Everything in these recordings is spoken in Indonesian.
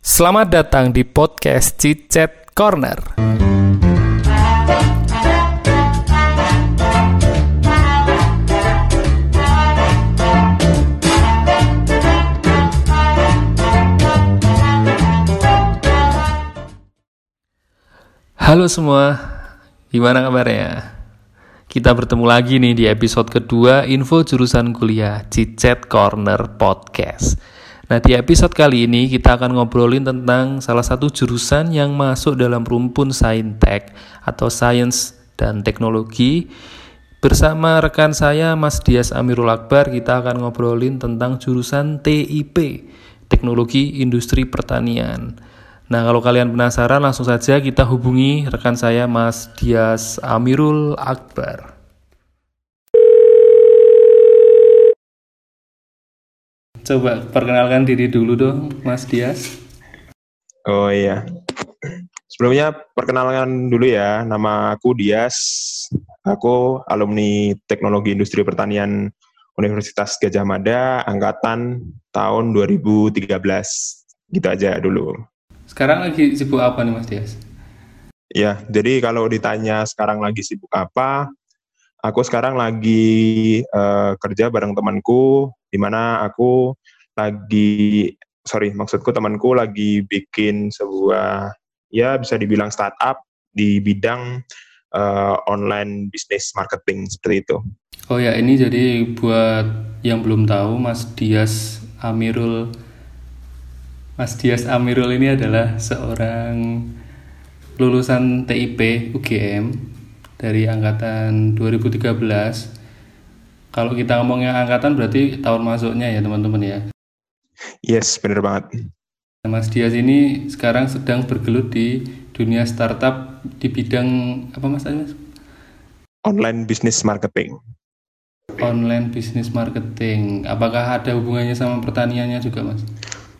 Selamat datang di podcast Cicet Corner. Halo semua, gimana kabarnya? Kita bertemu lagi nih di episode kedua info jurusan kuliah Cicet Corner Podcast. Nah di episode kali ini kita akan ngobrolin tentang salah satu jurusan yang masuk dalam rumpun Saintek atau Science dan Teknologi. Bersama rekan saya Mas Dias Amirul Akbar kita akan ngobrolin tentang jurusan TIP, Teknologi Industri Pertanian. Nah, kalau kalian penasaran, langsung saja kita hubungi rekan saya, Mas Dias Amirul Akbar. Coba perkenalkan diri dulu dong, Mas Dias. Oh iya. Sebelumnya perkenalkan dulu ya, nama aku Dias. Aku alumni Teknologi Industri Pertanian Universitas Gajah Mada, angkatan tahun 2013. Gitu aja dulu. Sekarang lagi sibuk apa nih Mas Dias? Ya, jadi kalau ditanya sekarang lagi sibuk apa, aku sekarang lagi uh, kerja bareng temanku, di mana aku lagi, sorry, maksudku temanku lagi bikin sebuah, ya bisa dibilang startup di bidang uh, online business marketing seperti itu. Oh ya, ini jadi buat yang belum tahu, Mas Dias Amirul Mas Dias Amirul ini adalah seorang lulusan TIP UGM dari angkatan 2013. Kalau kita ngomongnya angkatan berarti tahun masuknya ya teman-teman ya. Yes, benar banget. Mas Dias ini sekarang sedang bergelut di dunia startup di bidang apa Mas Mas? Online business marketing. Online business marketing. Apakah ada hubungannya sama pertaniannya juga, Mas?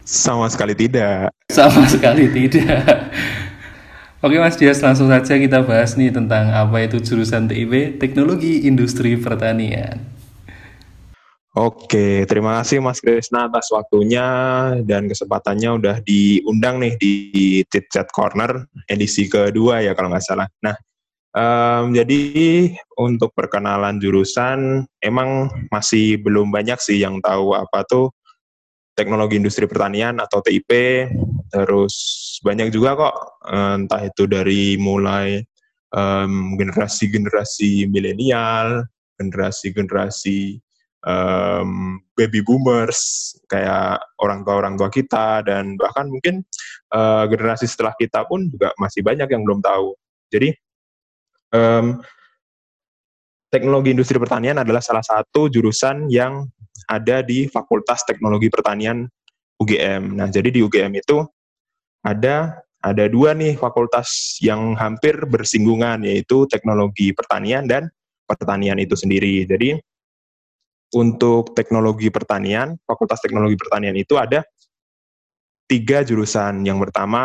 Sama sekali tidak. Sama sekali tidak. Oke Mas Dias, langsung saja kita bahas nih tentang apa itu jurusan TIP, Teknologi Industri Pertanian. Oke, terima kasih Mas Krisna atas waktunya dan kesempatannya udah diundang nih di Chat Corner edisi kedua ya kalau nggak salah. Nah, um, jadi untuk perkenalan jurusan emang masih belum banyak sih yang tahu apa tuh teknologi industri pertanian atau TIP terus banyak juga kok eh, entah itu dari mulai um, generasi-generasi milenial generasi-generasi um, baby boomers kayak orang tua orang tua kita dan bahkan mungkin uh, generasi setelah kita pun juga masih banyak yang belum tahu jadi um, teknologi industri pertanian adalah salah satu jurusan yang ada di Fakultas Teknologi Pertanian UGM. Nah, jadi di UGM itu ada ada dua nih fakultas yang hampir bersinggungan yaitu teknologi pertanian dan pertanian itu sendiri. Jadi untuk teknologi pertanian, Fakultas Teknologi Pertanian itu ada tiga jurusan. Yang pertama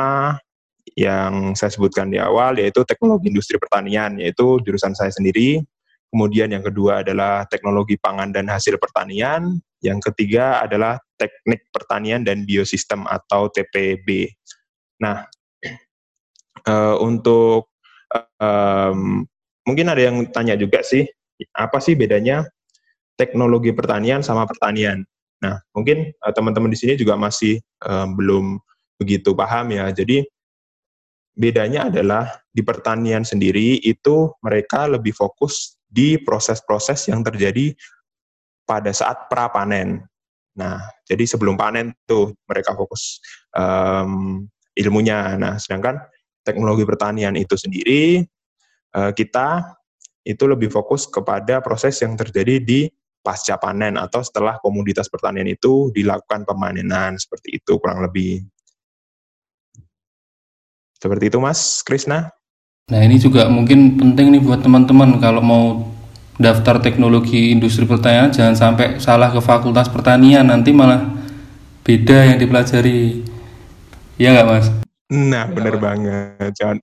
yang saya sebutkan di awal yaitu teknologi industri pertanian, yaitu jurusan saya sendiri. Kemudian yang kedua adalah teknologi pangan dan hasil pertanian. Yang ketiga adalah teknik pertanian dan biosistem atau TPB. Nah, uh, untuk um, mungkin ada yang tanya juga sih, apa sih bedanya teknologi pertanian sama pertanian? Nah, mungkin uh, teman-teman di sini juga masih uh, belum begitu paham ya. Jadi bedanya adalah di pertanian sendiri itu mereka lebih fokus di proses-proses yang terjadi pada saat pra panen. Nah, jadi sebelum panen tuh mereka fokus um, ilmunya. Nah, sedangkan teknologi pertanian itu sendiri uh, kita itu lebih fokus kepada proses yang terjadi di pasca panen atau setelah komoditas pertanian itu dilakukan pemanenan seperti itu kurang lebih. Seperti itu Mas Krisna. Nah ini juga mungkin penting nih buat teman-teman kalau mau daftar teknologi industri pertanian jangan sampai salah ke fakultas pertanian nanti malah beda yang dipelajari. Iya nggak mas? Nah bener banget. Jangan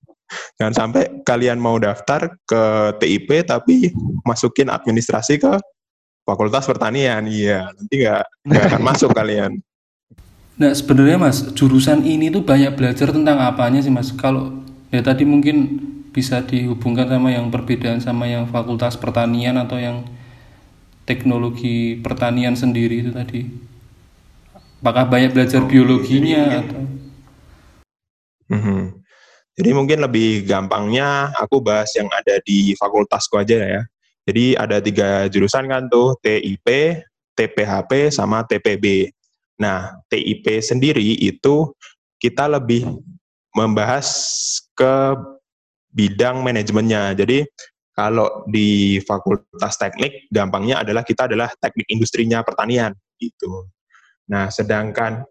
jangan sampai kalian mau daftar ke TIP tapi masukin administrasi ke fakultas pertanian. Iya nanti nggak nggak akan masuk kalian. Nah sebenarnya mas jurusan ini tuh banyak belajar tentang apanya sih mas? Kalau ya tadi mungkin bisa dihubungkan sama yang perbedaan sama yang fakultas pertanian atau yang teknologi pertanian sendiri itu tadi. Apakah banyak belajar biologinya atau? Hmm. Jadi mungkin lebih gampangnya aku bahas yang ada di fakultasku aja ya. Jadi ada tiga jurusan kan tuh, TIP, TPHP, sama TPB. Nah, TIP sendiri itu kita lebih membahas ke bidang manajemennya. Jadi kalau di fakultas teknik, gampangnya adalah kita adalah teknik industrinya pertanian gitu. Nah, sedangkan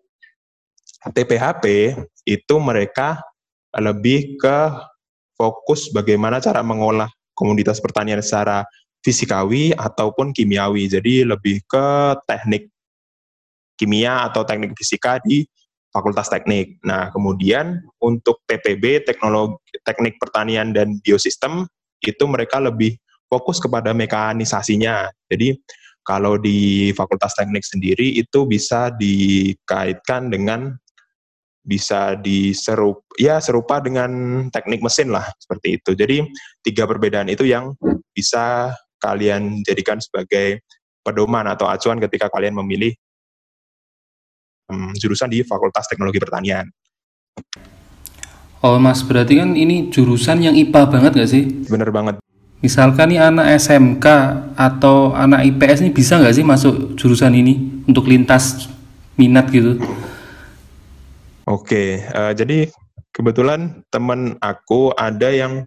TPHP itu mereka lebih ke fokus bagaimana cara mengolah komoditas pertanian secara fisikawi ataupun kimiawi. Jadi lebih ke teknik kimia atau teknik fisika di Fakultas Teknik. Nah, kemudian untuk TPB, teknologi teknik pertanian dan biosistem itu mereka lebih fokus kepada mekanisasinya. Jadi kalau di Fakultas Teknik sendiri itu bisa dikaitkan dengan bisa diserup ya serupa dengan teknik mesin lah seperti itu. Jadi tiga perbedaan itu yang bisa kalian jadikan sebagai pedoman atau acuan ketika kalian memilih um, jurusan di Fakultas Teknologi Pertanian. Oh mas, berarti kan ini jurusan yang IPA banget gak sih? Bener banget. Misalkan nih anak SMK atau anak IPS ini bisa nggak sih masuk jurusan ini untuk lintas minat gitu? Oke, uh, jadi kebetulan teman aku ada yang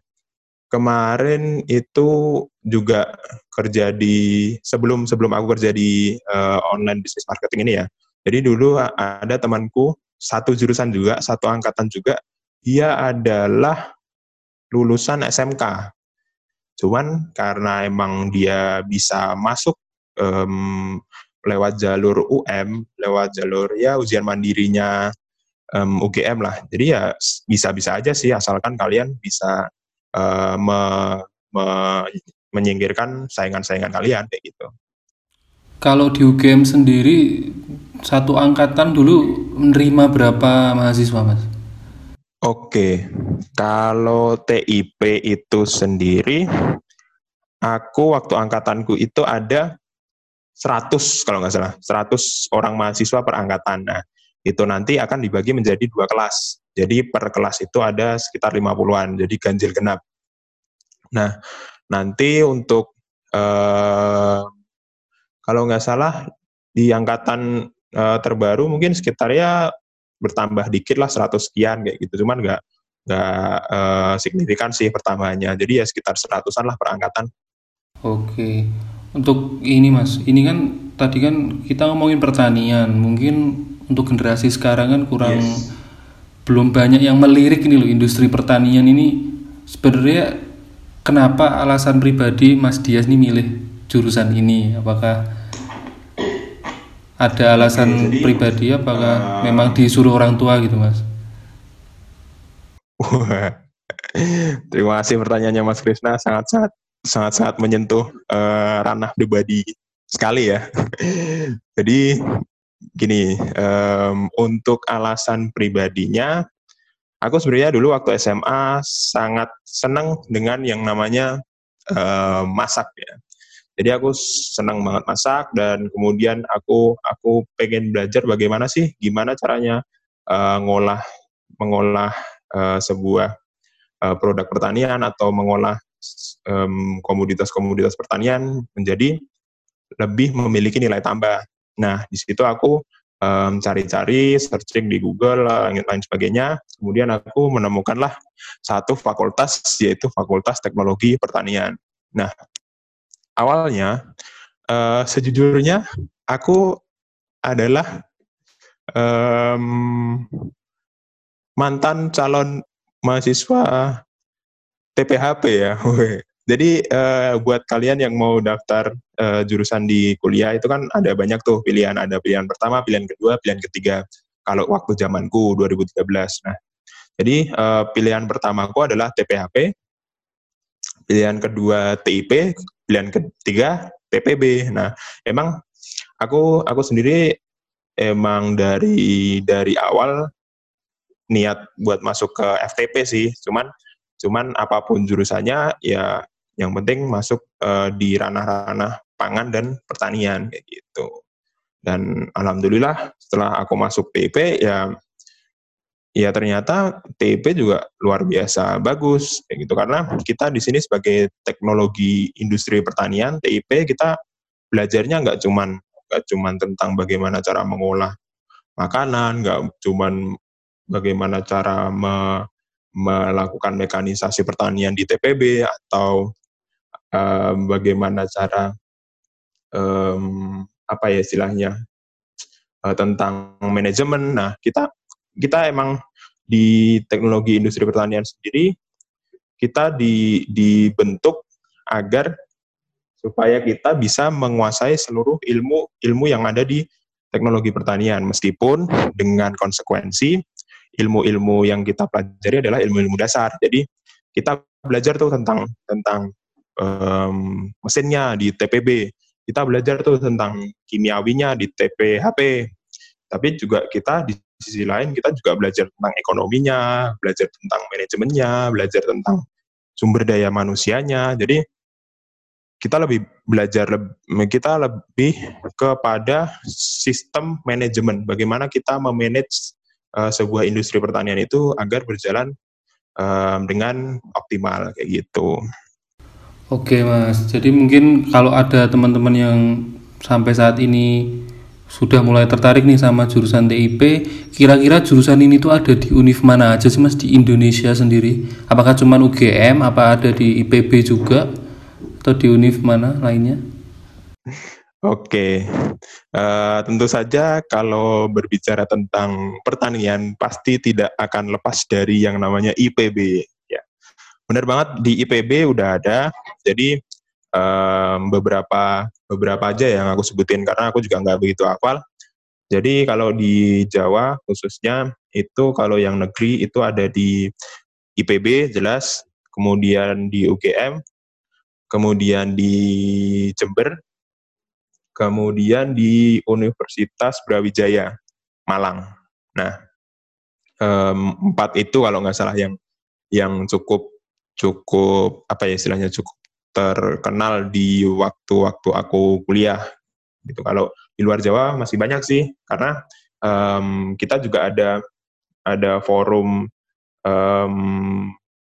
kemarin itu juga kerja di sebelum sebelum aku kerja di uh, online business marketing ini ya. Jadi dulu ada temanku satu jurusan juga, satu angkatan juga, dia adalah lulusan SMK. Cuman karena emang dia bisa masuk um, lewat jalur UM, lewat jalur ya ujian mandirinya um, UGM lah. Jadi ya bisa-bisa aja sih asalkan kalian bisa uh, me, me, menyingkirkan saingan-saingan kalian kayak gitu. Kalau di UGM sendiri satu angkatan dulu menerima berapa mahasiswa, Mas? Oke, kalau TIP itu sendiri, aku waktu angkatanku itu ada 100 kalau nggak salah, 100 orang mahasiswa per angkatan. Nah, itu nanti akan dibagi menjadi dua kelas. Jadi per kelas itu ada sekitar 50-an, jadi ganjil genap. Nah, nanti untuk eh, kalau nggak salah di angkatan uh, terbaru mungkin sekitar ya bertambah dikit lah 100 sekian kayak gitu. Cuman nggak nggak uh, signifikan sih pertambahannya. Jadi ya sekitar seratusan lah perangkatan oke. Untuk ini mas ini kan tadi kan kita ngomongin pertanian. Mungkin untuk generasi sekarang kan kurang yes. belum banyak yang melirik ini loh industri pertanian ini. Sebenarnya kenapa alasan pribadi Mas Dias nih milih jurusan ini apakah ada alasan Jadi, pribadi apakah uh, memang disuruh orang tua gitu mas? terima kasih pertanyaannya Mas Krisna sangat sangat sangat sangat menyentuh uh, ranah pribadi sekali ya. Jadi gini um, untuk alasan pribadinya aku sebenarnya dulu waktu SMA sangat senang dengan yang namanya uh, masak ya jadi aku senang banget masak dan kemudian aku aku pengen belajar bagaimana sih gimana caranya uh, ngolah mengolah uh, sebuah uh, produk pertanian atau mengolah komoditas-komoditas um, pertanian menjadi lebih memiliki nilai tambah. Nah, di situ aku um, cari-cari, searching di Google, lain, lain sebagainya. Kemudian aku menemukanlah satu fakultas, yaitu Fakultas Teknologi Pertanian. Nah, awalnya uh, sejujurnya aku adalah um, mantan calon mahasiswa TPHP ya. Jadi uh, buat kalian yang mau daftar uh, jurusan di kuliah itu kan ada banyak tuh pilihan. Ada pilihan pertama, pilihan kedua, pilihan ketiga. Kalau waktu zamanku 2013. Nah, jadi uh, pilihan pertamaku adalah TPHP, pilihan kedua TIP, pilihan ketiga TPB. Nah, emang aku aku sendiri emang dari dari awal niat buat masuk ke FTP sih. Cuman cuman apa pun jurusannya ya yang penting masuk uh, di ranah-ranah pangan dan pertanian kayak gitu. Dan alhamdulillah setelah aku masuk TIP ya ya ternyata TIP juga luar biasa bagus kayak gitu karena kita di sini sebagai teknologi industri pertanian TIP kita belajarnya nggak cuman nggak cuman tentang bagaimana cara mengolah makanan nggak cuman bagaimana cara me, melakukan mekanisasi pertanian di TPB atau um, bagaimana cara um, apa ya istilahnya uh, tentang manajemen. Nah kita kita emang di teknologi industri pertanian sendiri kita di, dibentuk agar supaya kita bisa menguasai seluruh ilmu ilmu yang ada di teknologi pertanian meskipun dengan konsekuensi ilmu-ilmu yang kita pelajari adalah ilmu-ilmu dasar. Jadi kita belajar tuh tentang tentang um, mesinnya di TPB. Kita belajar tuh tentang kimiawinya di TPHP. Tapi juga kita di sisi lain kita juga belajar tentang ekonominya, belajar tentang manajemennya, belajar tentang sumber daya manusianya. Jadi kita lebih belajar kita lebih kepada sistem manajemen bagaimana kita memanage uh, sebuah industri pertanian itu agar berjalan um, dengan optimal kayak gitu. Oke mas, jadi mungkin kalau ada teman-teman yang sampai saat ini sudah mulai tertarik nih sama jurusan TIP, kira-kira jurusan ini tuh ada di univ mana aja sih mas di Indonesia sendiri? Apakah cuma UGM, apa ada di IPB juga, atau di univ mana lainnya? Oke, uh, tentu saja kalau berbicara tentang pertanian pasti tidak akan lepas dari yang namanya IPB. Ya, benar banget di IPB udah ada. Jadi um, beberapa beberapa aja yang aku sebutin karena aku juga nggak begitu hafal. Jadi kalau di Jawa khususnya itu kalau yang negeri itu ada di IPB jelas, kemudian di UGM, kemudian di Jember, kemudian di Universitas Brawijaya Malang. Nah um, empat itu kalau nggak salah yang yang cukup cukup apa ya istilahnya cukup terkenal di waktu-waktu aku kuliah gitu. Kalau di luar Jawa masih banyak sih karena um, kita juga ada ada forum um,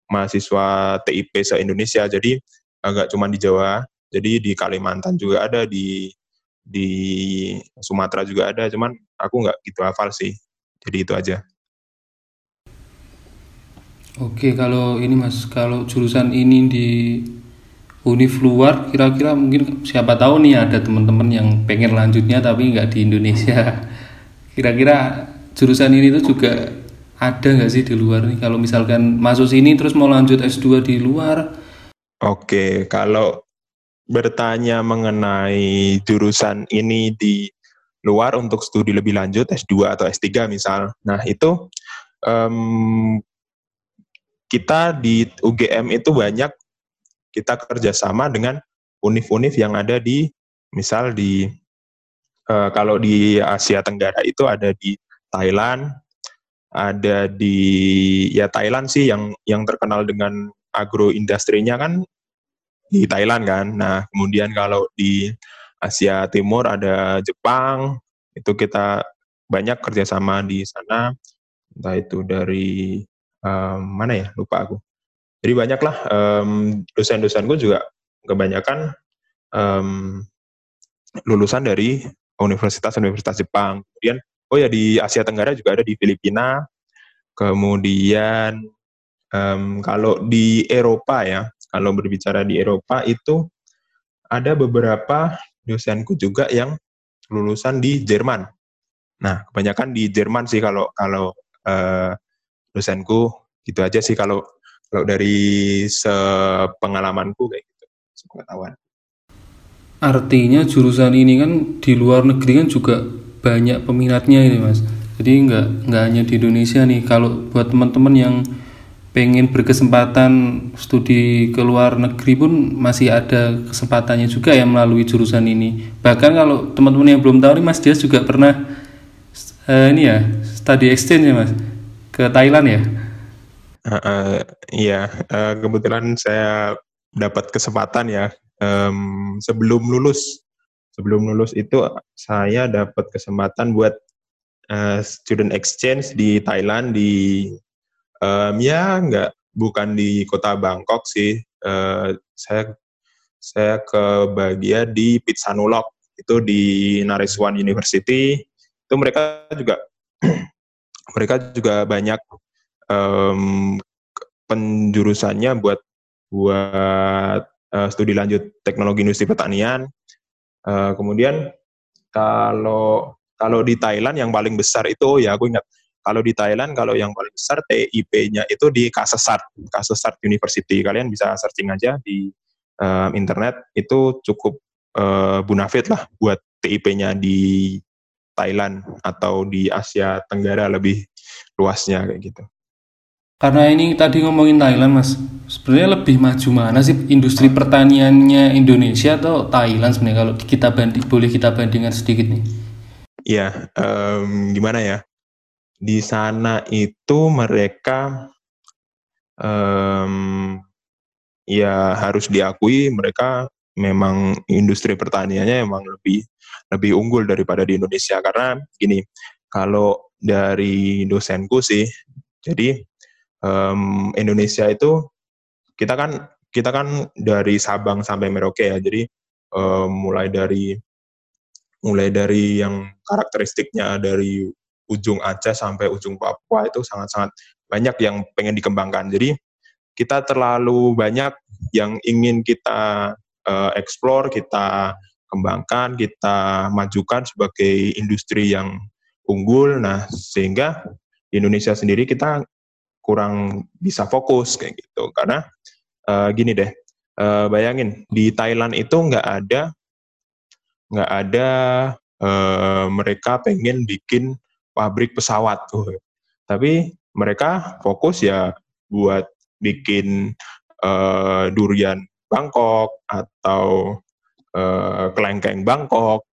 mahasiswa TIP se Indonesia. Jadi agak cuma di Jawa, jadi di Kalimantan juga ada di di Sumatera juga ada, cuman aku nggak gitu hafal sih. Jadi itu aja. Oke, kalau ini mas, kalau jurusan ini di univ luar kira-kira mungkin siapa tahu nih ada teman-teman yang pengen lanjutnya tapi nggak di Indonesia. Kira-kira jurusan ini tuh juga ada nggak sih di luar nih? Kalau misalkan masuk sini terus mau lanjut S2 di luar? Oke kalau bertanya mengenai jurusan ini di luar untuk studi lebih lanjut S2 atau S3 misal. Nah itu um, kita di UGM itu banyak kita kerjasama dengan univ-univ yang ada di misal di uh, kalau di Asia Tenggara itu ada di Thailand, ada di ya Thailand sih yang yang terkenal dengan agroindustrinya kan di Thailand kan. Nah kemudian kalau di Asia Timur ada Jepang, itu kita banyak kerjasama di sana, entah itu dari um, mana ya? Lupa aku jadi banyaklah um, dosen-dosenku juga kebanyakan um, lulusan dari universitas-universitas Jepang. Kemudian, oh ya di Asia Tenggara juga ada di Filipina. Kemudian um, kalau di Eropa ya, kalau berbicara di Eropa itu ada beberapa dosenku juga yang lulusan di Jerman. Nah, kebanyakan di Jerman sih kalau kalau uh, dosenku gitu aja sih kalau kalau dari sepengalamanku kayak gitu, sepengetahuan. Artinya jurusan ini kan di luar negeri kan juga banyak peminatnya ini mas. Jadi nggak nggak hanya di Indonesia nih. Kalau buat teman-teman yang pengen berkesempatan studi ke luar negeri pun masih ada kesempatannya juga ya melalui jurusan ini. Bahkan kalau teman-teman yang belum tahu nih Mas Dias juga pernah uh, ini ya study exchange ya mas ke Thailand ya? Uh, uh, iya, uh, kebetulan saya dapat kesempatan ya um, sebelum lulus. Sebelum lulus itu saya dapat kesempatan buat uh, student exchange di Thailand di um, ya nggak bukan di kota Bangkok sih. Uh, saya saya ke bagian di Pitsanulok itu di Naresuan University. Itu mereka juga mereka juga banyak um, penjurusannya buat buat uh, studi lanjut teknologi industri pertanian. Uh, kemudian kalau kalau di Thailand yang paling besar itu ya aku ingat kalau di Thailand kalau yang paling besar TIP-nya itu di Kasesart, Kasesart University. Kalian bisa searching aja di uh, internet itu cukup uh, bunafit lah buat TIP-nya di Thailand atau di Asia Tenggara lebih luasnya kayak gitu. Karena ini tadi ngomongin Thailand mas, sebenarnya lebih maju mana sih industri pertaniannya Indonesia atau Thailand sebenarnya kalau kita banding boleh kita bandingkan sedikit nih? Iya, um, gimana ya? Di sana itu mereka um, ya harus diakui mereka memang industri pertaniannya memang lebih lebih unggul daripada di Indonesia karena gini kalau dari dosenku sih jadi um, Indonesia itu kita kan kita kan dari Sabang sampai Merauke ya jadi um, mulai dari mulai dari yang karakteristiknya dari ujung Aceh sampai ujung Papua itu sangat-sangat banyak yang pengen dikembangkan jadi kita terlalu banyak yang ingin kita uh, explore, kita kembangkan, kita majukan sebagai industri yang unggul. Nah, sehingga di Indonesia sendiri kita kurang bisa fokus kayak gitu. Karena uh, gini deh, uh, bayangin di Thailand itu nggak ada nggak ada uh, mereka pengen bikin pabrik pesawat, tuh. tapi mereka fokus ya buat bikin uh, durian Bangkok atau uh, kelengkeng Bangkok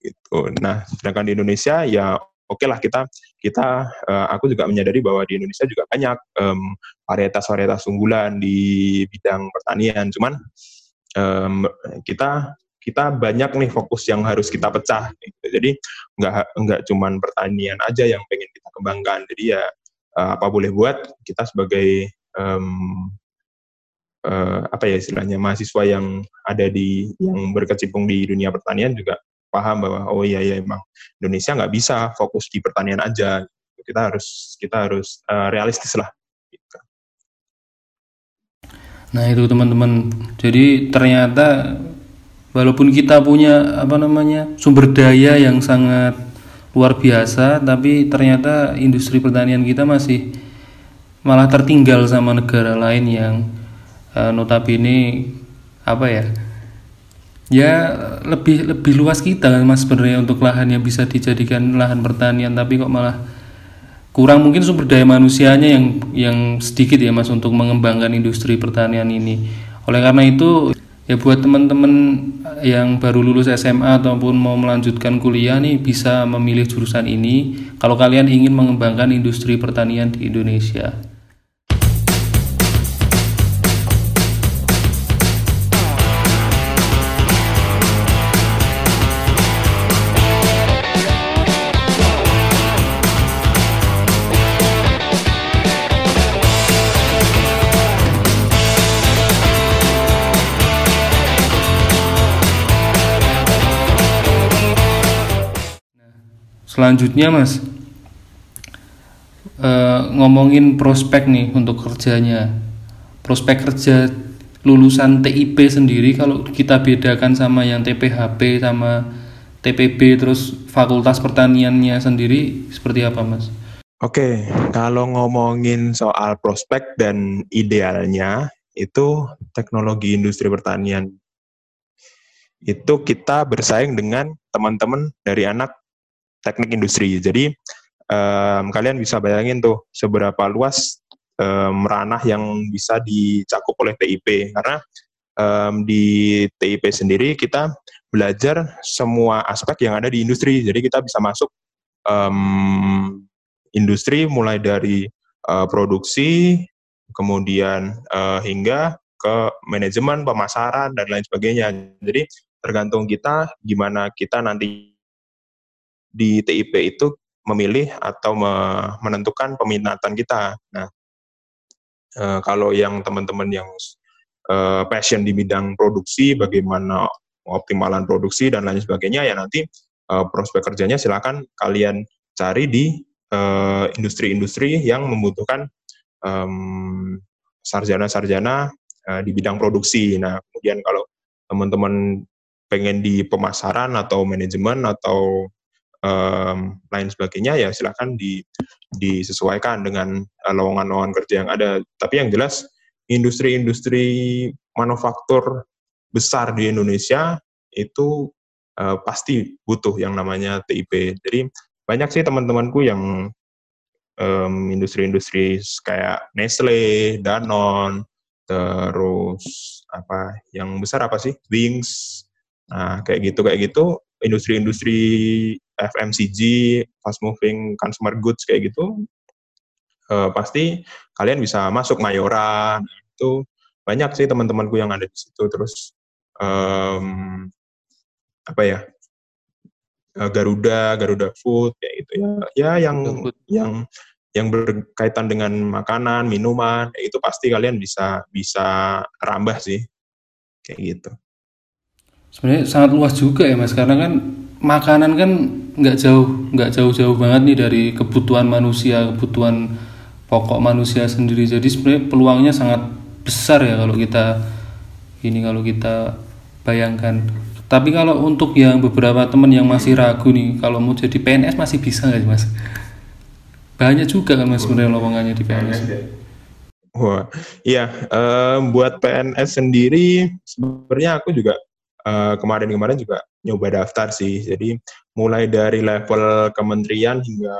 gitu. Nah, sedangkan di Indonesia ya oke okay lah kita kita uh, aku juga menyadari bahwa di Indonesia juga banyak um, varietas-varietas unggulan di bidang pertanian. Cuman um, kita kita banyak nih fokus yang harus kita pecah. Gitu. Jadi nggak nggak cuman pertanian aja yang pengen kita kembangkan. Jadi ya uh, apa boleh buat kita sebagai um, uh, apa ya istilahnya mahasiswa yang ada di yang berkecimpung di dunia pertanian juga paham bahwa oh iya ya emang Indonesia nggak bisa fokus di pertanian aja kita harus kita harus uh, realistis lah gitu. nah itu teman-teman jadi ternyata walaupun kita punya apa namanya sumber daya yang sangat luar biasa tapi ternyata industri pertanian kita masih malah tertinggal sama negara lain yang uh, notabene apa ya ya lebih lebih luas kita kan mas sebenarnya untuk lahan yang bisa dijadikan lahan pertanian tapi kok malah kurang mungkin sumber daya manusianya yang yang sedikit ya mas untuk mengembangkan industri pertanian ini oleh karena itu ya buat teman-teman yang baru lulus SMA ataupun mau melanjutkan kuliah nih bisa memilih jurusan ini kalau kalian ingin mengembangkan industri pertanian di Indonesia. Selanjutnya Mas, e, ngomongin prospek nih untuk kerjanya. Prospek kerja lulusan TIP sendiri kalau kita bedakan sama yang TPHP sama TPB terus Fakultas Pertaniannya sendiri seperti apa Mas? Oke, kalau ngomongin soal prospek dan idealnya itu teknologi industri pertanian itu kita bersaing dengan teman-teman dari anak teknik industri. Jadi um, kalian bisa bayangin tuh seberapa luas um, ranah yang bisa dicakup oleh TIP karena um, di TIP sendiri kita belajar semua aspek yang ada di industri. Jadi kita bisa masuk um, industri mulai dari uh, produksi, kemudian uh, hingga ke manajemen, pemasaran dan lain sebagainya. Jadi tergantung kita gimana kita nanti di TIP itu memilih atau me menentukan peminatan kita. Nah, uh, kalau yang teman-teman yang uh, passion di bidang produksi, bagaimana optimalan produksi dan lain sebagainya, ya nanti uh, prospek kerjanya silakan kalian cari di industri-industri yang membutuhkan sarjana-sarjana di bidang produksi. Nah, kemudian kalau teman-teman pengen di pemasaran atau manajemen atau um, lain sebagainya ya silakan di, disesuaikan dengan uh, lowongan-lowongan kerja yang ada. Tapi yang jelas industri-industri manufaktur besar di Indonesia itu uh, pasti butuh yang namanya TIP. Jadi banyak sih teman-temanku yang um, industri-industri kayak Nestle, Danone, terus apa yang besar apa sih Wings, nah kayak gitu kayak gitu industri-industri FMCG, fast moving consumer goods kayak gitu, uh, pasti kalian bisa masuk Mayora. Itu banyak sih teman-temanku yang ada di situ. Terus um, apa ya? Uh, Garuda, Garuda Food kayak gitu ya. Ya yang yang yang berkaitan dengan makanan, minuman, itu pasti kalian bisa bisa rambah sih kayak gitu. Sebenarnya sangat luas juga ya mas, karena kan makanan kan nggak jauh nggak jauh-jauh banget nih dari kebutuhan manusia kebutuhan pokok manusia sendiri. Jadi sebenarnya peluangnya sangat besar ya kalau kita ini kalau kita bayangkan. Tapi kalau untuk yang beberapa teman yang masih ragu nih kalau mau jadi PNS masih bisa nggak mas? Banyak juga kan mas sebenarnya lowongannya di PNS Wah, iya. Um, buat PNS sendiri, sebenarnya aku juga kemarin kemarin-kemarin juga nyoba daftar sih. Jadi mulai dari level kementerian hingga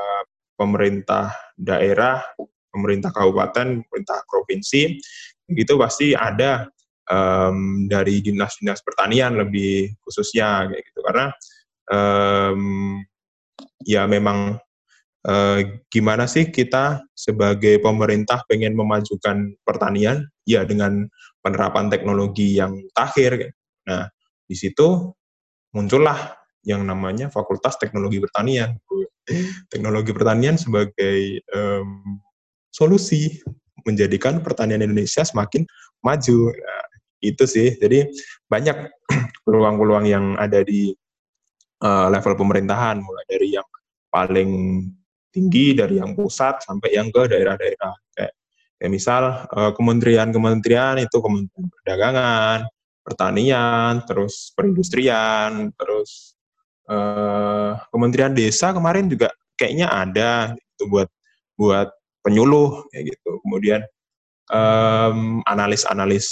pemerintah daerah, pemerintah kabupaten, pemerintah provinsi, itu pasti ada um, dari dinas-dinas pertanian lebih khususnya kayak gitu karena um, ya memang uh, gimana sih kita sebagai pemerintah pengen memajukan pertanian ya dengan penerapan teknologi yang takhir. Nah di situ muncullah yang namanya Fakultas Teknologi Pertanian. Teknologi pertanian sebagai um, solusi menjadikan pertanian Indonesia semakin maju. Nah, itu sih. Jadi banyak peluang-peluang yang ada di uh, level pemerintahan, mulai dari yang paling tinggi dari yang pusat sampai yang ke daerah-daerah. Kayak, misal uh, kementerian-kementerian itu Kementerian Perdagangan, pertanian, terus perindustrian, terus uh, Kementerian Desa kemarin juga kayaknya ada itu buat buat penyuluh kayak gitu. Kemudian um, analis-analis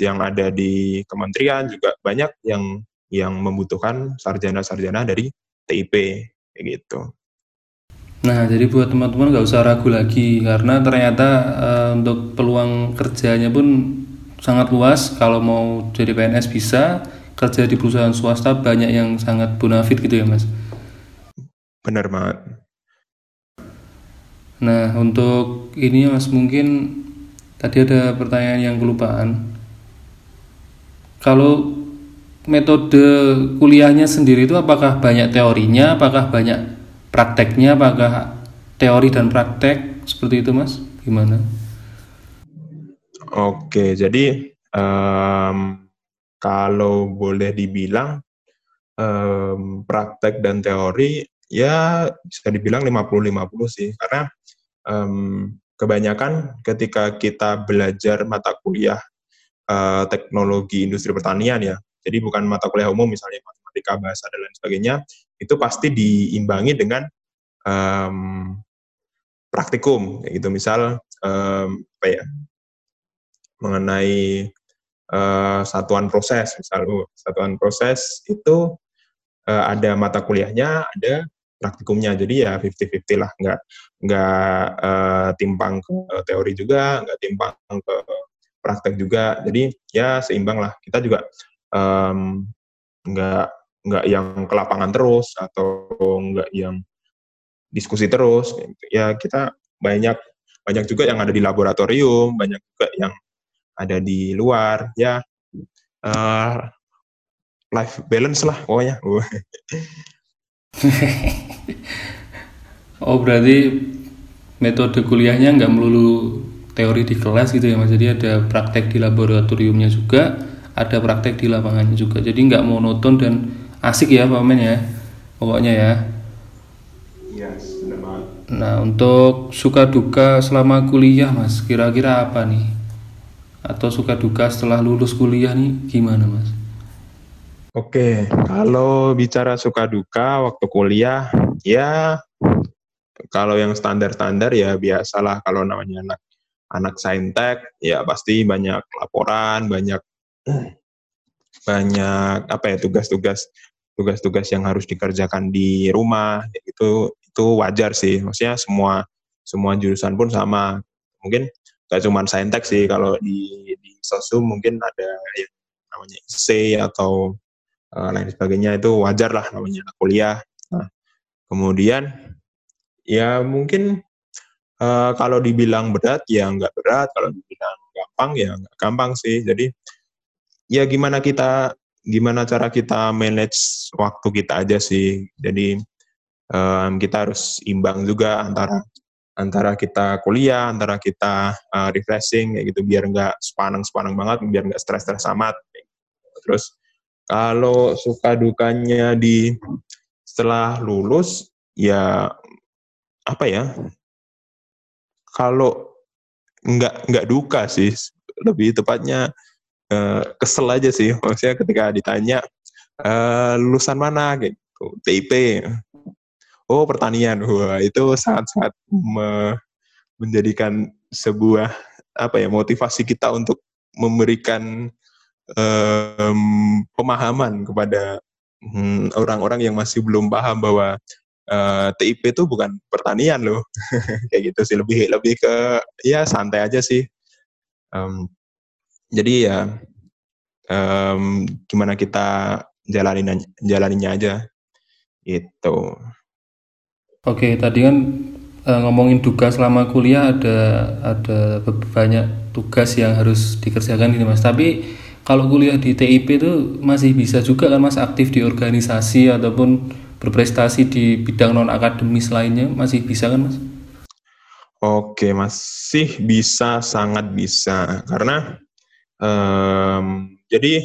yang ada di kementerian juga banyak yang yang membutuhkan sarjana-sarjana dari TIP kayak gitu. Nah, jadi buat teman-teman nggak usah ragu lagi karena ternyata uh, untuk peluang kerjanya pun sangat luas. Kalau mau jadi PNS bisa kerja di perusahaan swasta banyak yang sangat bonafit gitu ya mas. Benar banget nah untuk ini mas mungkin tadi ada pertanyaan yang kelupaan. Kalau metode kuliahnya sendiri itu apakah banyak teorinya apakah banyak prakteknya apakah teori dan praktek seperti itu mas? Gimana Oke, jadi um, kalau boleh dibilang um, praktek dan teori ya bisa dibilang 50-50 sih. Karena um, kebanyakan ketika kita belajar mata kuliah uh, teknologi industri pertanian ya jadi bukan mata kuliah umum misalnya matematika bahasa dan lain sebagainya itu pasti diimbangi dengan um, praktikum gitu. Misal um, apa ya mengenai uh, satuan proses, misalnya satuan proses itu uh, ada mata kuliahnya, ada praktikumnya, jadi ya 50-50 lah, nggak nggak uh, timpang ke teori juga, nggak timpang ke praktek juga, jadi ya seimbang lah. Kita juga um, nggak nggak yang ke lapangan terus atau nggak yang diskusi terus. Ya kita banyak banyak juga yang ada di laboratorium, banyak juga yang ada di luar. Ya. Uh, life balance lah pokoknya. oh berarti metode kuliahnya nggak melulu teori di kelas gitu ya mas? Jadi ada praktek di laboratoriumnya juga ada praktek di lapangannya juga. Jadi nggak monoton dan asik ya pak men ya pokoknya ya. Yes, nah untuk suka duka selama kuliah mas kira-kira apa nih atau suka duka setelah lulus kuliah nih gimana mas? Oke, kalau bicara suka duka waktu kuliah, ya kalau yang standar-standar ya biasalah. Kalau namanya anak anak saintek ya pasti banyak laporan, banyak banyak apa ya tugas-tugas tugas-tugas yang harus dikerjakan di rumah. Itu itu wajar sih. Maksudnya semua semua jurusan pun sama. Mungkin gak cuma saintek sih kalau di di sosum mungkin ada yang namanya IC atau uh, lain sebagainya itu wajar lah namanya kuliah. Nah, kemudian ya mungkin uh, kalau dibilang berat ya nggak berat, kalau dibilang gampang ya nggak gampang sih. Jadi ya gimana kita gimana cara kita manage waktu kita aja sih. Jadi um, kita harus imbang juga antara antara kita kuliah, antara kita uh, refreshing kayak gitu biar nggak sepanang-sepanang banget, biar nggak stres-stres amat. Terus kalau suka dukanya di setelah lulus, ya apa ya? Kalau nggak nggak duka sih, lebih tepatnya uh, kesel aja sih. Maksudnya ketika ditanya uh, lulusan mana, gitu, TIP. Oh pertanian, wah itu sangat-sangat me menjadikan sebuah apa ya motivasi kita untuk memberikan um, pemahaman kepada hmm, orang-orang hmm, yang masih belum paham bahwa uh, eh, TIP itu bukan pertanian loh. Kayak gitu sih lebih lebih ke ya santai aja sih. Um, jadi ya um, gimana kita jalanin jalaninya aja. Itu oke tadi kan uh, ngomongin tugas selama kuliah ada ada banyak tugas yang harus dikerjakan ini mas. Tapi kalau kuliah di TIP itu masih bisa juga kan mas aktif di organisasi ataupun berprestasi di bidang non akademis lainnya? Masih bisa kan mas? Oke masih bisa sangat bisa. Karena um, jadi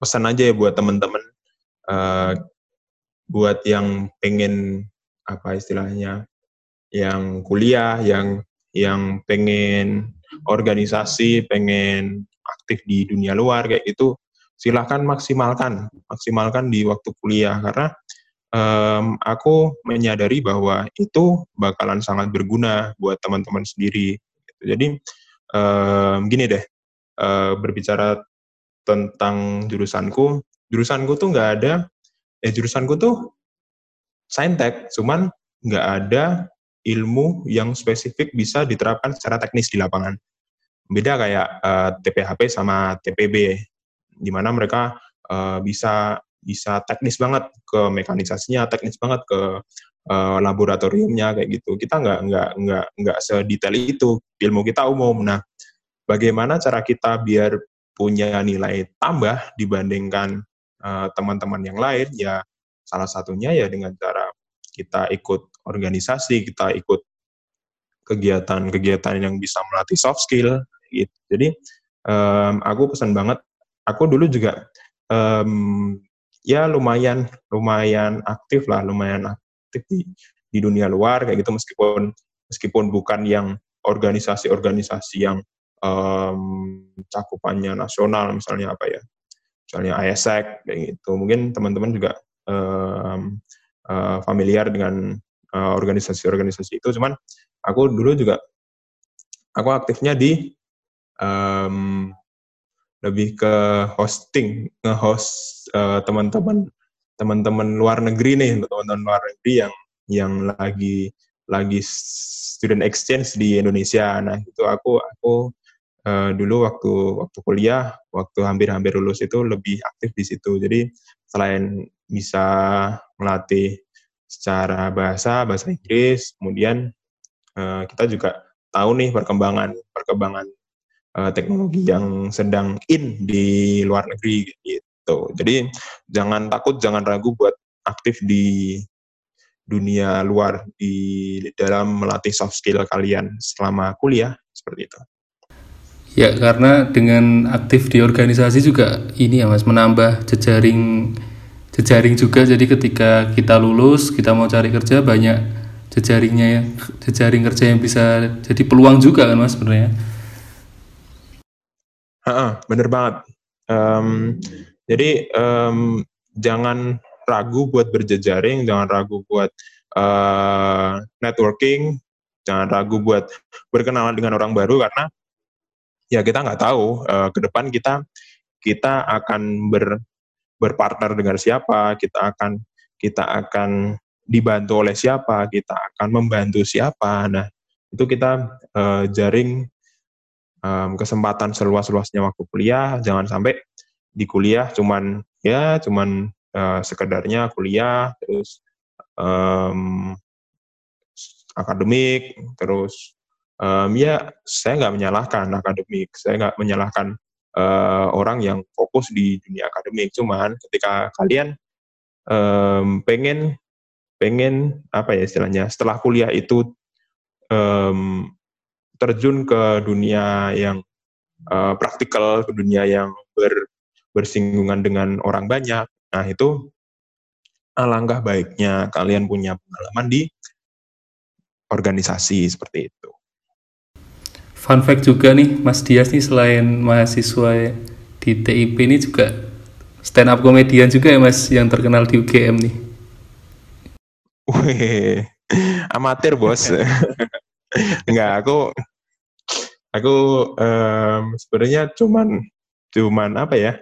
pesan aja ya buat teman-teman uh, buat yang pengen apa istilahnya yang kuliah yang yang pengen organisasi pengen aktif di dunia luar kayak gitu silahkan maksimalkan maksimalkan di waktu kuliah. Karena um, aku menyadari bahwa itu bakalan sangat berguna buat teman-teman sendiri. Jadi um, gini deh uh, berbicara tentang jurusanku. Jurusanku tuh nggak ada eh jurusanku tuh saintek cuman nggak ada ilmu yang spesifik bisa diterapkan secara teknis di lapangan beda kayak uh, eh, TPHP sama TPB di mana mereka uh, bisa bisa teknis banget ke mekanisasinya, teknis banget ke uh, laboratoriumnya kayak gitu. Kita nggak nggak nggak nggak sedetail itu. Ilmu kita umum. Nah, bagaimana cara kita biar punya nilai tambah dibandingkan teman-teman uh, yang lain? Ya, salah satunya ya dengan cara kita ikut organisasi, kita ikut kegiatan-kegiatan yang bisa melatih soft skill, gitu. Jadi um, aku pesan banget. Aku dulu juga um, ya lumayan lumayan aktif lah, lumayan aktif di, di dunia luar kayak gitu meskipun meskipun bukan yang organisasi-organisasi yang um, cakupannya nasional misalnya apa ya misalnya ISEC kayak gitu mungkin teman-teman juga um, uh, familiar dengan organisasi-organisasi uh, itu cuman aku dulu juga aku aktifnya di um, lebih ke hosting, nge-host uh, teman-teman teman-teman luar negeri nih, teman-teman luar negeri yang yang lagi lagi student exchange di Indonesia. Nah, itu aku aku uh, dulu waktu waktu kuliah, waktu hampir-hampir lulus itu lebih aktif di situ. Jadi selain bisa melatih secara bahasa bahasa Inggris kemudian uh, kita juga tahu nih perkembangan perkembangan uh, teknologi yang sedang in di luar negeri gitu jadi jangan takut jangan ragu buat aktif di dunia luar di dalam melatih soft skill kalian selama kuliah seperti itu. Ya, karena dengan aktif di organisasi juga ini ya Mas menambah jejaring jejaring juga jadi ketika kita lulus, kita mau cari kerja banyak jejaringnya ya, jejaring kerja yang bisa jadi peluang juga kan Mas sebenarnya. Ha, bener banget. Um, jadi um, jangan ragu buat berjejaring, jangan ragu buat uh, networking, jangan ragu buat berkenalan dengan orang baru karena ya kita nggak tahu uh, ke depan kita kita akan ber berpartner dengan siapa, kita akan kita akan dibantu oleh siapa, kita akan membantu siapa. Nah, itu kita uh, jaring um, kesempatan seluas-luasnya waktu kuliah, jangan sampai di kuliah cuman ya cuman uh, sekedarnya kuliah terus um, akademik terus um, ya saya nggak menyalahkan akademik, saya nggak menyalahkan uh, orang yang fokus di dunia akademik. Cuman ketika kalian um, pengen pengen apa ya istilahnya setelah kuliah itu um, terjun ke dunia yang uh, praktikal, ke dunia yang ber, bersinggungan dengan orang banyak. Nah itu alangkah baiknya kalian punya pengalaman di organisasi seperti itu. Fun fact juga nih, Mas Dias nih selain mahasiswa di TIP ini juga stand up komedian juga ya Mas yang terkenal di UGM nih. Wih, amatir bos. Enggak, aku aku um, sebenarnya cuman cuman apa ya?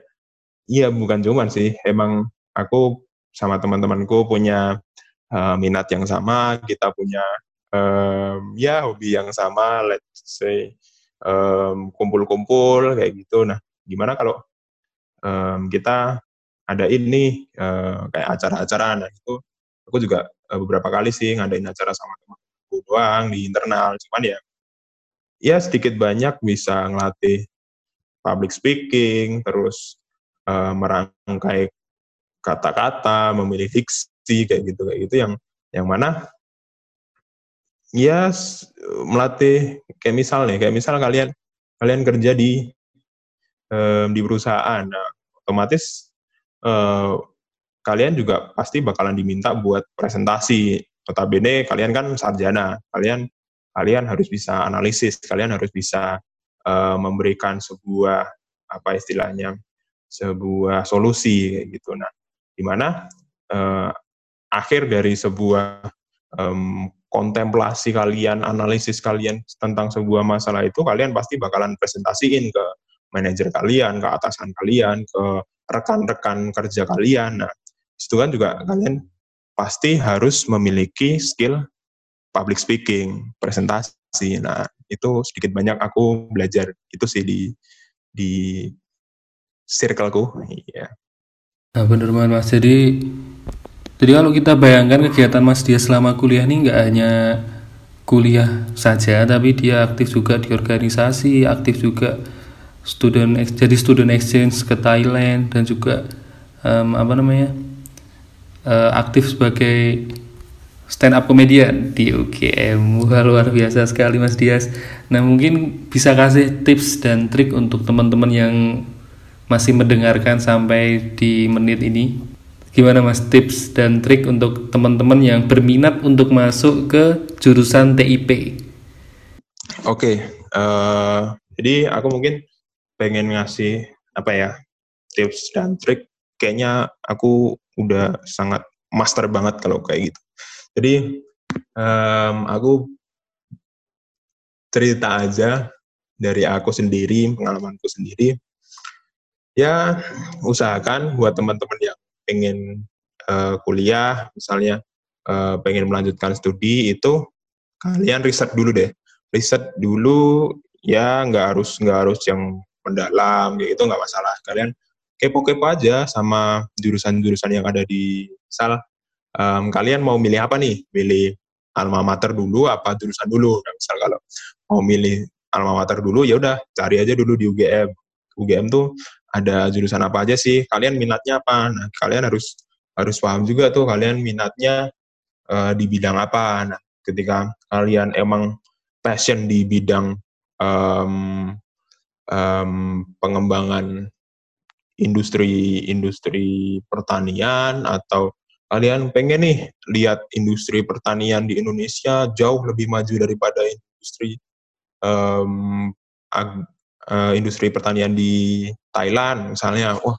Iya, bukan cuman sih. Emang aku sama teman-temanku punya uh, minat yang sama, kita punya um, ya hobi yang sama, let's say kumpul-kumpul um, kayak gitu. Nah, gimana kalau um, kita ada ini uh, kayak acara-acara, nah itu aku juga uh, beberapa kali sih ngadain acara sama teman-temanku doang di internal, cuman ya ya sedikit banyak bisa ngelatih public speaking, terus uh, merangkai kata-kata, memilih diksi kayak gitu kayak gitu. Yang yang mana ya melatih. Kayak misal nih kayak misal kalian kalian kerja di um, di perusahaan. Nah, otomatis uh, kalian juga pasti bakalan diminta buat presentasi. Notabene kalian kan sarjana. Kalian kalian harus bisa analisis. Kalian harus bisa uh, memberikan sebuah apa istilahnya sebuah solusi gitu. Nah di mana uh, akhir dari sebuah um, kontemplasi kalian, analisis kalian tentang sebuah masalah itu, kalian pasti bakalan presentasiin ke manajer kalian, ke atasan kalian, ke rekan-rekan kerja kalian. Nah, itu kan juga kalian pasti harus memiliki skill public speaking, presentasi. Nah, itu sedikit banyak aku belajar itu sih di di circleku. Iya. Nah, benar Mas. Jadi jadi kalau kita bayangkan kegiatan Mas dia selama kuliah ini nggak hanya kuliah saja, tapi dia aktif juga di organisasi, aktif juga student jadi student exchange ke Thailand dan juga um, apa namanya uh, aktif sebagai stand up comedian di UGM. Wah, luar biasa sekali Mas Dias. Nah, mungkin bisa kasih tips dan trik untuk teman-teman yang masih mendengarkan sampai di menit ini gimana mas tips dan trik untuk teman-teman yang berminat untuk masuk ke jurusan TIP? Oke, okay, uh, eh, jadi aku mungkin pengen ngasih apa ya tips dan trik. Kayaknya aku udah sangat master banget kalau kayak gitu. Jadi um, aku cerita aja dari aku sendiri, pengalamanku sendiri. Ya usahakan buat teman-teman yang pengen uh, kuliah, misalnya uh, pengen melanjutkan studi itu kalian riset dulu deh, riset dulu ya nggak harus nggak harus yang mendalam kayak itu nggak masalah. Kalian kepo-kepo aja sama jurusan-jurusan yang ada di misal um, kalian mau milih apa nih? Milih alma mater dulu apa jurusan dulu? Nah, misal kalau mau milih alma mater dulu ya udah cari aja dulu di UGM. UGM tuh ada jurusan apa aja sih? Kalian minatnya apa? Nah, kalian harus harus paham juga tuh kalian minatnya uh, di bidang apa. Nah, ketika kalian emang passion di bidang um, um, pengembangan industri-industri pertanian atau kalian pengen nih lihat industri pertanian di Indonesia jauh lebih maju daripada industri um, uh, industri pertanian di Thailand misalnya wah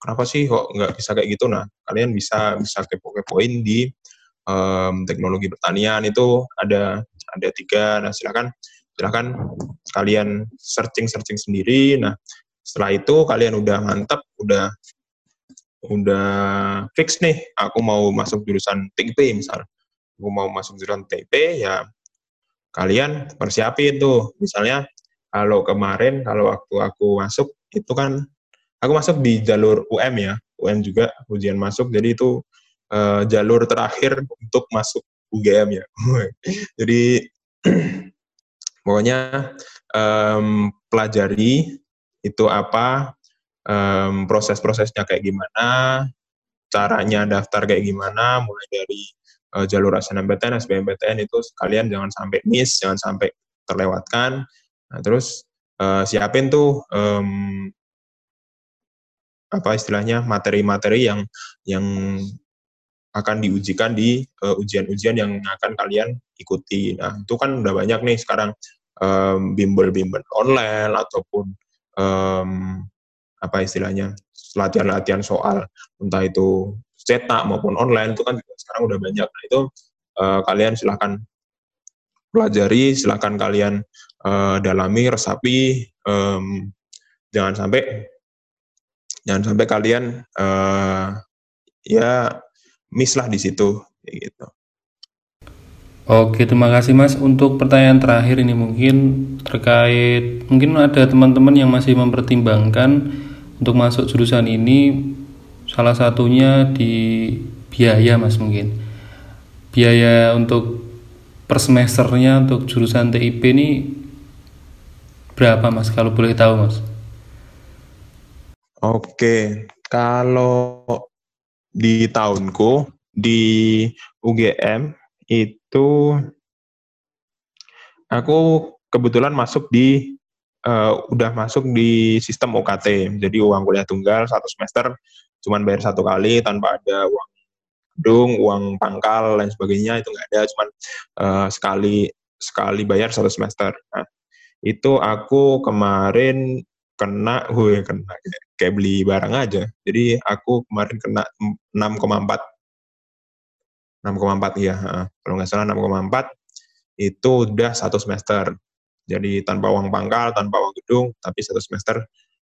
kenapa sih kok nggak bisa kayak gitu? Nah kalian bisa bisa kepo-kepoin di um, teknologi pertanian itu ada ada tiga. Nah silakan silakan kalian searching searching sendiri. Nah setelah itu kalian udah mantap udah udah fix nih aku mau masuk jurusan TIP misal. Aku mau masuk jurusan TIP ya kalian persiapin tuh. Misalnya kalau kemarin kalau waktu aku masuk itu kan aku masuk di jalur UM ya. UM juga ujian masuk. Jadi itu uh, jalur terakhir untuk masuk UGM ya. Jadi pokoknya um, pelajari itu apa um, proses-prosesnya kayak gimana caranya daftar kayak gimana mulai dari uh, jalur SNMPTN, SBMPTN itu kalian jangan sampai miss, jangan sampai terlewatkan. Nah, terus uh, siapin tuh um, apa istilahnya materi-materi yang yang akan diujikan di eh, ujian-ujian uh, yang akan kalian ikuti. Nah, itu kan udah banyak nih sekarang bimbel-bimbel online ataupun um, apa istilahnya latihan-latihan soal entah itu cetak maupun online itu kan sekarang udah banyak. Nah, itu uh, kalian silahkan pelajari, silahkan kalian uh, dalami, resapi, um, jangan sampai jangan sampai kalian uh, ya miss lah di situ gitu. Oke, terima kasih Mas. Untuk pertanyaan terakhir ini mungkin terkait mungkin ada teman-teman yang masih mempertimbangkan untuk masuk jurusan ini salah satunya di biaya Mas mungkin. Biaya untuk per semesternya untuk jurusan TIP ini berapa Mas kalau boleh tahu Mas? Oke, kalau di tahunku di UGM itu aku kebetulan masuk di uh, udah masuk di sistem UKT jadi uang kuliah tunggal satu semester cuman bayar satu kali tanpa ada uang gedung uang pangkal dan sebagainya itu nggak ada cuman uh, sekali sekali bayar satu semester. Nah, itu aku kemarin kena gue kena kayak beli barang aja. Jadi aku kemarin kena 6,4 6,4 iya kalau nggak salah 6,4 itu udah satu semester. Jadi tanpa uang pangkal tanpa uang gedung tapi satu semester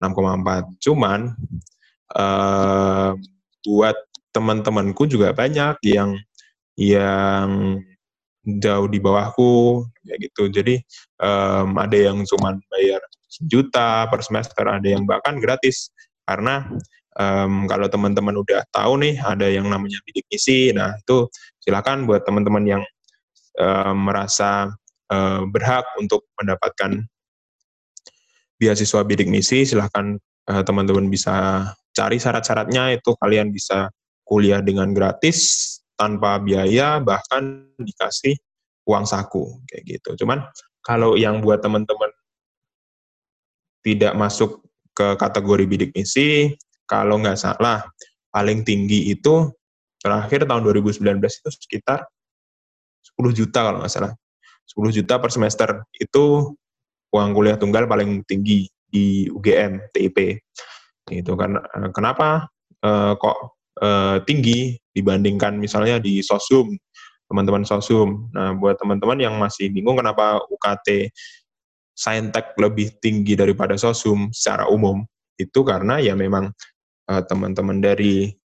6,4 cuman uh, buat teman-temanku juga banyak yang yang jauh di bawahku kayak gitu jadi um, ada yang cuman bayar sejuta per semester, ada yang bahkan gratis. Karena um, kalau teman-teman udah tahu nih ada yang namanya bidik misi, nah itu silakan buat teman-teman yang um, merasa uh, berhak untuk mendapatkan beasiswa bidik misi, silahkan uh, teman-teman bisa cari syarat-syaratnya itu kalian bisa kuliah dengan gratis tanpa biaya bahkan dikasih uang saku kayak gitu. Cuman kalau yang buat teman-teman tidak masuk ke kategori bidik misi, kalau nggak salah, paling tinggi itu terakhir tahun 2019 itu sekitar 10 juta kalau nggak salah. 10 juta per semester itu uang kuliah tunggal paling tinggi di UGM TIP. Itu kan kenapa uh, kok uh, tinggi dibandingkan misalnya di Sosum, teman-teman Sosum. Nah, buat teman-teman yang masih bingung kenapa UKT saintek lebih tinggi daripada sosum secara umum itu karena ya memang uh, teman-teman dari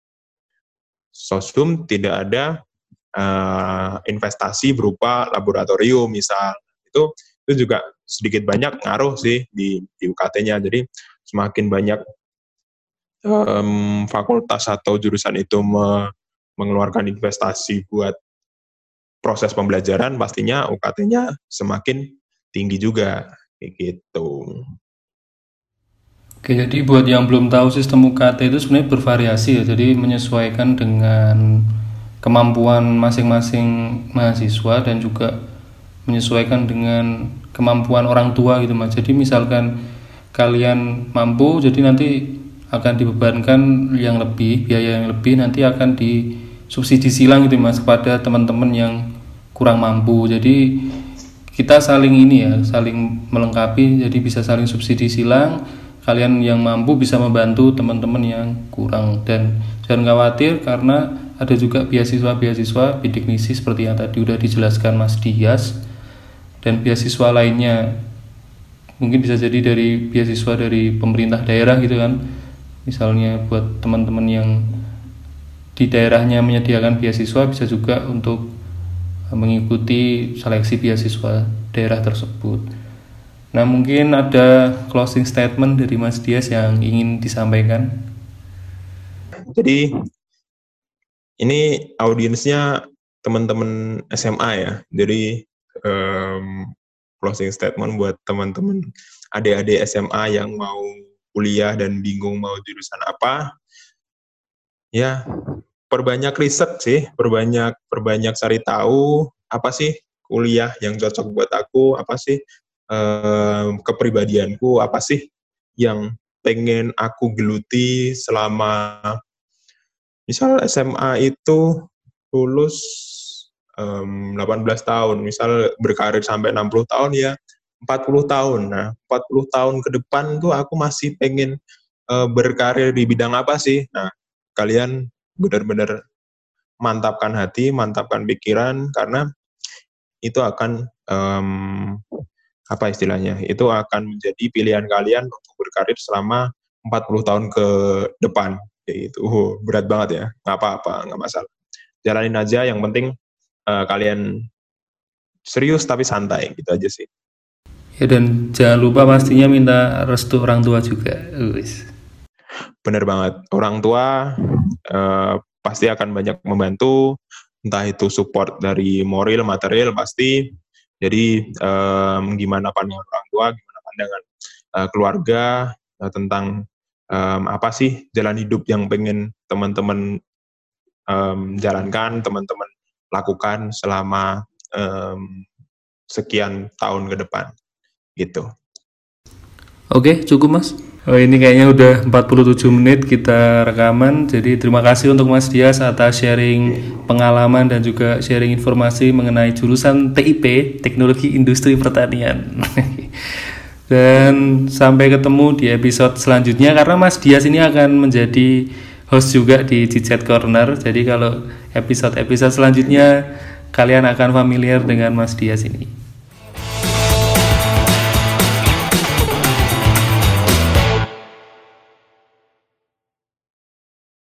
sosum tidak ada uh, investasi berupa laboratorium misal itu itu juga sedikit banyak ngaruh sih di, di UKT-nya jadi semakin banyak um, fakultas atau jurusan itu me, mengeluarkan investasi buat proses pembelajaran, pastinya UKT-nya semakin tinggi juga, kayak gitu. Oke, jadi buat yang belum tahu sistem UKT itu sebenarnya bervariasi ya, jadi menyesuaikan dengan kemampuan masing-masing mahasiswa dan juga menyesuaikan dengan kemampuan orang tua gitu mas. Jadi misalkan kalian mampu, jadi nanti akan dibebankan yang lebih, biaya yang lebih nanti akan disubsidi silang gitu mas kepada teman-teman yang kurang mampu. Jadi kita saling ini ya, saling melengkapi, jadi bisa saling subsidi silang. Kalian yang mampu bisa membantu teman-teman yang kurang. Dan jangan khawatir karena ada juga beasiswa-beasiswa bidik misi seperti yang tadi udah dijelaskan Mas Dias. Dan beasiswa lainnya mungkin bisa jadi dari beasiswa dari pemerintah daerah gitu kan misalnya buat teman-teman yang di daerahnya menyediakan beasiswa bisa juga untuk mengikuti seleksi beasiswa daerah tersebut. Nah, mungkin ada closing statement dari Mas Dias yang ingin disampaikan. Jadi ini audiensnya teman-teman SMA ya. Jadi um, closing statement buat teman-teman adik-adik SMA yang mau kuliah dan bingung mau jurusan apa. Ya, perbanyak riset sih, perbanyak perbanyak cari tahu apa sih kuliah yang cocok buat aku, apa sih uh, kepribadianku apa sih yang pengen aku geluti selama misal SMA itu lulus um, 18 tahun, misal berkarir sampai 60 tahun ya 40 tahun. Nah, 40 tahun ke depan tuh aku masih pengen uh, berkarir di bidang apa sih? Nah, kalian benar-benar mantapkan hati, mantapkan pikiran karena itu akan um, apa istilahnya? Itu akan menjadi pilihan kalian untuk berkarir selama 40 tahun ke depan. Yaitu uh, berat banget ya. Nggak apa-apa nggak masalah. Jalanin aja yang penting uh, kalian serius tapi santai gitu aja sih ya dan jangan lupa pastinya minta restu orang tua juga. Uwis. bener banget. Orang tua uh, pasti akan banyak membantu. Entah itu support dari moral material pasti. Jadi um, gimana pandangan orang tua, gimana pandangan uh, keluarga uh, tentang um, apa sih jalan hidup yang pengen teman-teman um, jalankan, teman-teman lakukan selama um, sekian tahun ke depan, gitu. Oke, cukup mas. Oh, ini kayaknya udah 47 menit kita rekaman. Jadi terima kasih untuk Mas Dias atas sharing pengalaman dan juga sharing informasi mengenai jurusan TIP, Teknologi Industri Pertanian. dan sampai ketemu di episode selanjutnya karena Mas Dias ini akan menjadi host juga di Cicet Corner. Jadi kalau episode-episode selanjutnya kalian akan familiar dengan Mas Dias ini.